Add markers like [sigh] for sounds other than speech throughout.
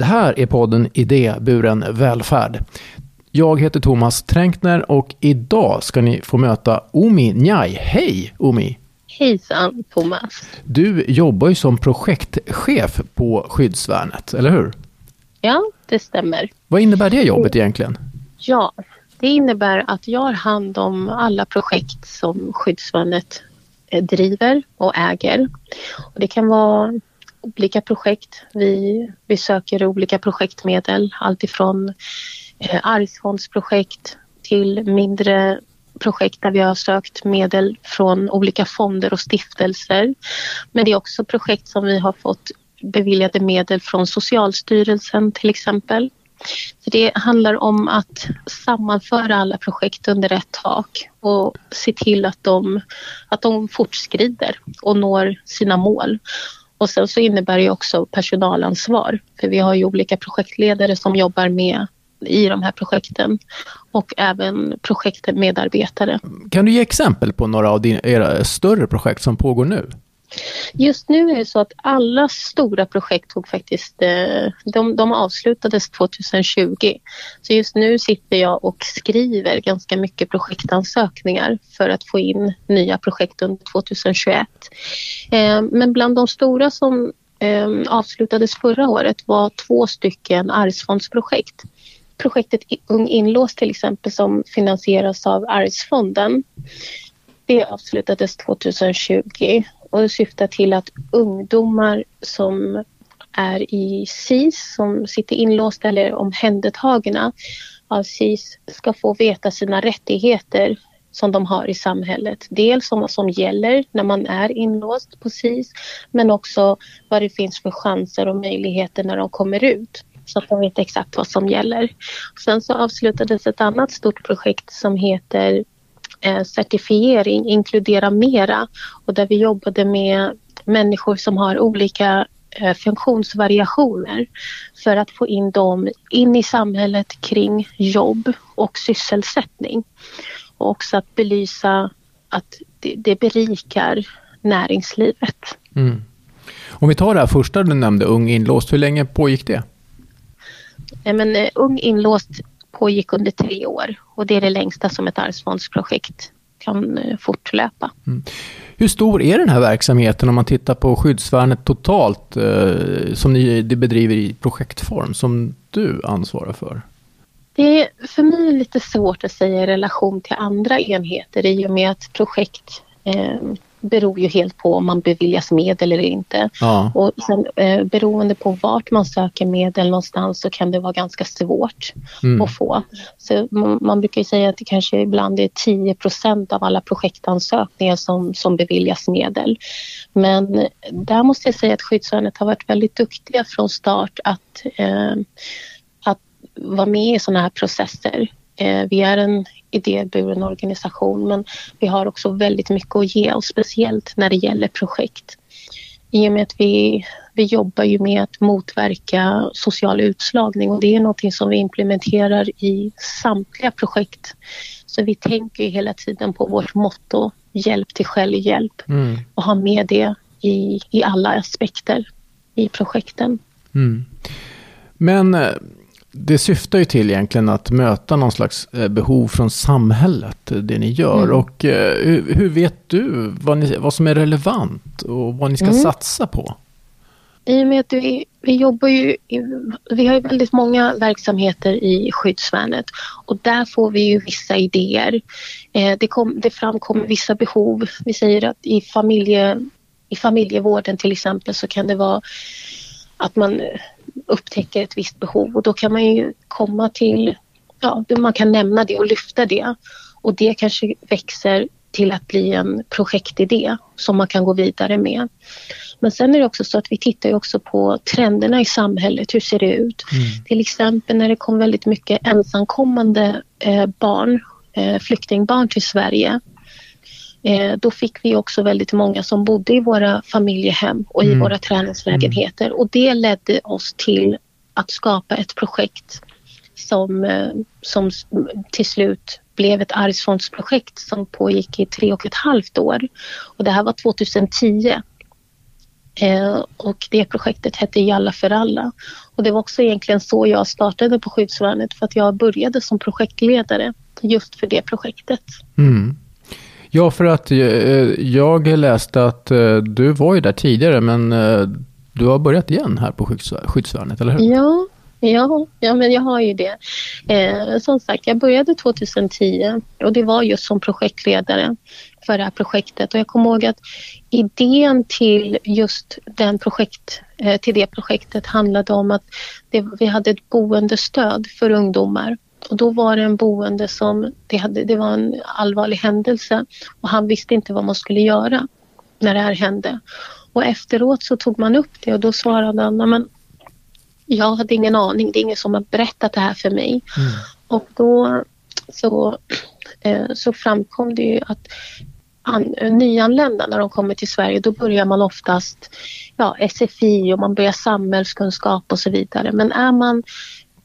Det här är podden Idéburen välfärd. Jag heter Thomas Tränkner och idag ska ni få möta Omi Njai. Hej Omi! Hejsan Thomas! Du jobbar ju som projektchef på Skyddsvärnet, eller hur? Ja, det stämmer. Vad innebär det jobbet egentligen? Ja, det innebär att jag har hand om alla projekt som Skyddsvärnet eh, driver och äger. Och det kan vara olika projekt. Vi, vi söker olika projektmedel, alltifrån eh, arvsfondsprojekt till mindre projekt där vi har sökt medel från olika fonder och stiftelser. Men det är också projekt som vi har fått beviljade medel från Socialstyrelsen till exempel. Så det handlar om att sammanföra alla projekt under ett tak och se till att de, att de fortskrider och når sina mål. Och sen så innebär det också personalansvar för vi har ju olika projektledare som jobbar med i de här projekten och även projektmedarbetare. Kan du ge exempel på några av dina, era större projekt som pågår nu? Just nu är det så att alla stora projekt tog faktiskt, eh, de, de avslutades 2020. Så just nu sitter jag och skriver ganska mycket projektansökningar för att få in nya projekt under 2021. Eh, men bland de stora som ehm, avslutades förra året var två stycken arvsfondsprojekt. Projektet Ung inlåst till exempel som finansieras av Arvsfonden. Det avslutades 2020 och det syftar till att ungdomar som är i SIS, som sitter inlåsta eller omhändertagna av SIS ska få veta sina rättigheter som de har i samhället. Dels om vad som gäller när man är inlåst på SIS men också vad det finns för chanser och möjligheter när de kommer ut så att de vet exakt vad som gäller. Sen så avslutades ett annat stort projekt som heter certifiering, inkludera mera och där vi jobbade med människor som har olika eh, funktionsvariationer för att få in dem in i samhället kring jobb och sysselsättning. Och också att belysa att det, det berikar näringslivet. Mm. Om vi tar det här första du nämnde, Ung inlåst, hur länge pågick det? Men, uh, ung inlåst pågick under tre år och det är det längsta som ett arvsfondsprojekt kan uh, fortlöpa. Mm. Hur stor är den här verksamheten om man tittar på skyddsvärnet totalt uh, som ni bedriver i projektform som du ansvarar för? Det är för mig lite svårt att säga i relation till andra enheter i och med att projekt eh, beror ju helt på om man beviljas medel eller inte. Ja. Och sen, eh, beroende på vart man söker medel någonstans så kan det vara ganska svårt mm. att få. Så man, man, brukar säga att det kanske ibland är 10% av alla projektansökningar som, som beviljas medel. Men där måste jag säga att Skyddsvärnet har varit väldigt duktiga från start att, eh, att vara med i sådana här processer. Eh, vi är en idéburen organisation men vi har också väldigt mycket att ge och speciellt när det gäller projekt. I och med att vi, vi jobbar ju med att motverka social utslagning och det är något som vi implementerar i samtliga projekt. Så vi tänker hela tiden på vårt motto hjälp till självhjälp mm. och har med det i, i alla aspekter i projekten. Mm. Men eh, det syftar ju till egentligen att möta någon slags eh, behov från samhället, eh, det ni gör. Mm. Och eh, hur vet du vad, ni, vad, som är relevant och vad ni ska mm. satsa på? I och med att vi, vi jobbar ju, vi har ju väldigt många verksamheter i skyddsvärnet och där får vi ju vissa idéer. det, kom, det framkommer vissa behov. Vi säger att i, familje, i familjevården till exempel så kan det vara att man upptäcker ett visst behov och då kan man ju komma till, ja, man kan nämna det och lyfta det och det kanske växer till att bli en projektidé som man kan gå vidare med. Men sen är det också så att vi tittar också på trenderna i samhället. Hur ser det ut? Mm. Till exempel när det kom väldigt mycket ensamkommande eh, barn, eh, flyktingbarn till Sverige Eh, då fick vi också väldigt många som bodde i våra familjehem och mm. i våra träningslägenheter mm. och det ledde oss till att skapa ett projekt som, eh, som till slut blev ett arvsfondsprojekt som pågick i tre och ett halvt år. Och det här var 2010. Eh, och det projektet hette Jalla för alla. Och det var också egentligen så jag startade på skyddsvärnet för att jag började som projektledare just för det projektet. Mm. Ja, för att eh, jag läste att eh, du var ju där tidigare men eh, du har börjat igen här på skyddsvärnet, eller hur? Ja, Ja, ja men jag har ju det. Eh, som sagt, jag började 2010 och det var just som projektledare för det här projektet. Och jag kommer ihåg att idén till just den projekt, eh, till det projektet handlade om att det, vi hade ett boendestöd för ungdomar. Och då var det en boende som, det, hade, det var en allvarlig händelse och han visste inte vad man skulle göra när det här hände. Och efteråt så tog man upp det och då svarade han, men jag hade ingen aning, det är ingen som har berättat det här för mig. Mm. Och då så, eh, så framkom det ju att an, nyanlända när de kommer till Sverige då börjar man oftast ja, SFI och man börjar samhällskunskap och så vidare. Men är man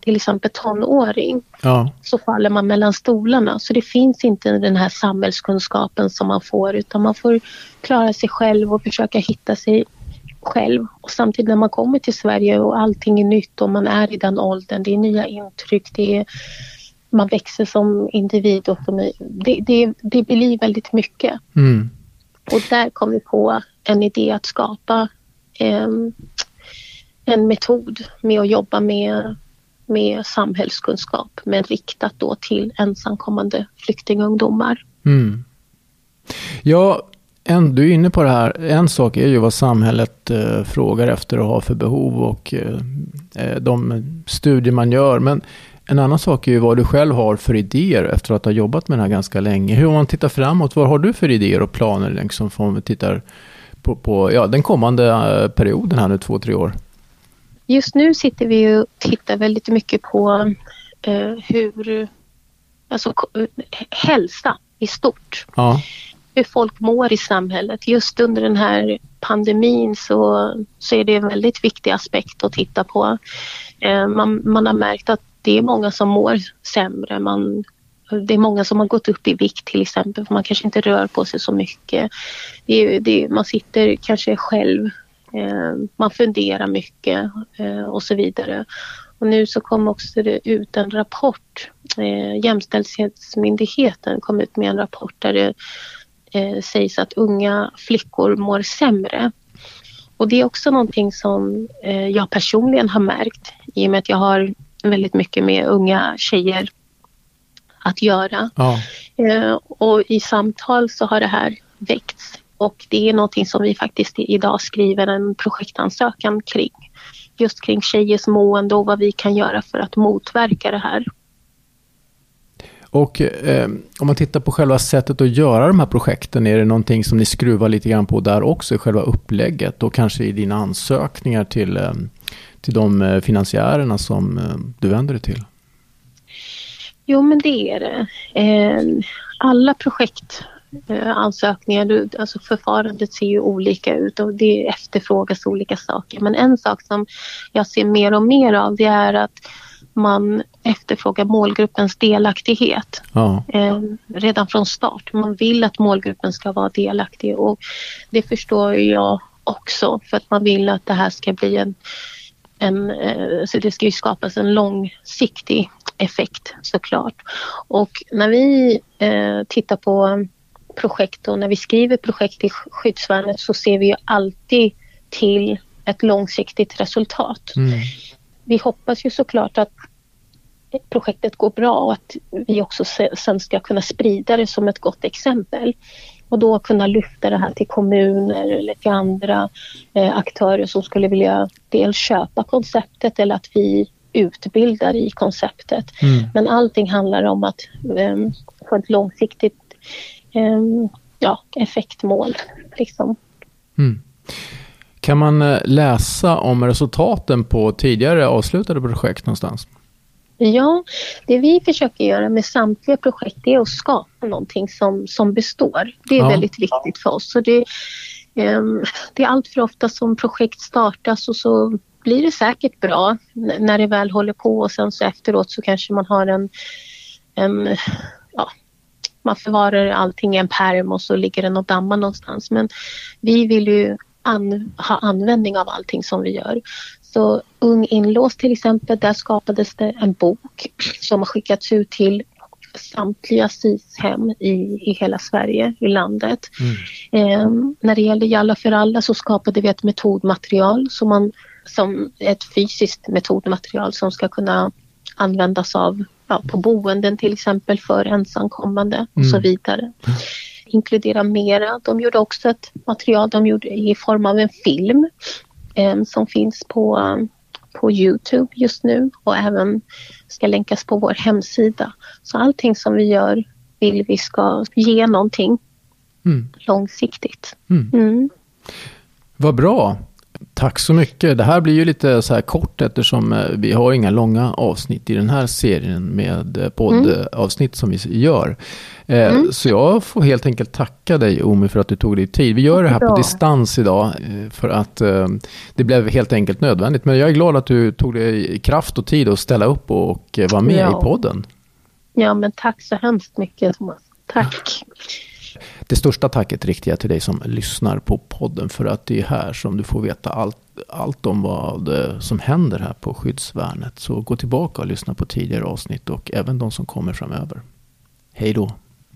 till exempel tonåring ja. så faller man mellan stolarna. Så det finns inte den här samhällskunskapen som man får utan man får klara sig själv och försöka hitta sig själv. Och samtidigt när man kommer till Sverige och allting är nytt och man är i den åldern, det är nya intryck, det är, man växer som individ och som, det, det, det blir väldigt mycket. Mm. Och där kom vi på en idé att skapa eh, en metod med att jobba med, med samhällskunskap men riktat då till ensamkommande flyktingungdomar. Mm. Ja, en, du är inne på det här. En sak är ju vad samhället eh, frågar efter och har för behov och eh, eh de studier man gör. Men en annan sak är ju vad du själv har för idéer efter att ha jobbat med det här ganska länge. Hur om man tittar framåt, vad har du för idéer och planer liksom, om vi tittar på, på ja, den kommande eh, perioden här nu, två, tre år? Just nu sitter vi och tittar väldigt mycket på eh, hur, alltså hälsa i stort. Ja hur folk mår i samhället. Just under den här pandemin så, så är det en väldigt viktig aspekt att titta på. Eh, man, man har märkt att det är många som mår sämre. Man, det är många som har gått upp i vikt till exempel för man kanske inte rör på sig så mycket. Det, det, man sitter kanske själv, man funderar mycket eh, och så vidare. Och nu så kom också det ut en rapport. Eh, Jämställdhetsmyndigheten kom ut med en rapport där det eh, sägs att unga flickor mår sämre. Och det är också någonting som eh, jag personligen har märkt i och med att jag har väldigt mycket med unga tjejer att göra. Ja. Eh, och i samtal så har det här väckts och det är någonting som vi faktiskt idag skriver en projektansökan kring. Just kring tjejers mående och vad vi kan göra för att motverka det här. Och eh, om man tittar på själva sättet att göra de här projekten, är det någonting som ni skruvar lite grann på där också i själva upplägget och kanske i dina ansökningar till, eh, till de eh, finansiärerna som eh, du vänder dig till? Jo, men det är det. Eh, alla eh, alltså förfarandet ser ju olika ut och det efterfrågas olika saker. Men en sak som jag ser mer och mer av det är att man efterfrågar målgruppens delaktighet ja. eh, redan från start. Man vill att målgruppen ska vara delaktig och det förstår jag också för att man vill att det här ska bli en, en eh, så det ska ju skapas en långsiktig effekt såklart. Och när vi eh, tittar på projekt och när vi skriver projekt i skyddsvärnet så ser vi ju alltid till ett långsiktigt resultat. Mm vi hoppas ju såklart att projektet går bra och att vi också sen ska kunna sprida det som ett gott exempel och då kunna lyfta det här till kommuner eller till andra eh, aktörer som skulle vilja dels köpa konceptet eller att vi utbildar i konceptet. Mm. Men allting handlar om att eh, få ett långsiktigt ja, effektmål. Liksom. Mm. Kan man eh, läsa om resultaten på tidigare avslutade projekt någonstans? Ja, det vi försöker göra med samtliga projekt är att skapa någonting som, som består. Det är ja. väldigt viktigt för oss. Så det, um, det är allt för ofta som projekt startas och så blir det säkert bra när det väl håller på och sen så efteråt så kanske man har en, en ja, man förvarar allting i en perm och så ligger den och dammar någonstans. Men vi vill ju an, ha användning av allting som vi gör. Så Ung inlåst till exempel, där skapades det en bok som har skickats ut till samtliga SIS-hem i, i hela Sverige, i landet. Mm. Eh, när det gäller Jalla för alla så skapade vi ett metodmaterial som, man, som ett fysiskt metodmaterial som ska kunna användas av ja, på boenden till exempel för ensamkommande och mm. så vidare. Inkludera mera. De gjorde också ett material de gjorde i form av en film eh, som finns på, på Youtube just nu och även ska länkas på vår hemsida. Så allting som vi gör vill vi ska ge någonting mm. långsiktigt. Mm. Mm. Vad bra. Tack så mycket. Det här blir ju lite så här kort eftersom eh, vi har inga långa avsnitt i den här serien med eh, poddavsnitt som vi gör. Eh, mm. Så jag får helt enkelt tacka dig Omi för att du tog dig tid. Vi gör det här Bra. på distans idag för att det blev helt enkelt nödvändigt. Men jag är glad att du tog dig kraft och tid att ställa upp och vara med ja. i podden. Ja, men tack så hemskt mycket Thomas. Tack. [laughs] Det största tacket riktar jag till dig som lyssnar på podden för att det är här som du får veta allt, allt om vad eh, som händer här på skyddsvärnet. Så gå tillbaka och lyssna på tidigare avsnitt och även de som kommer framöver. Hej då!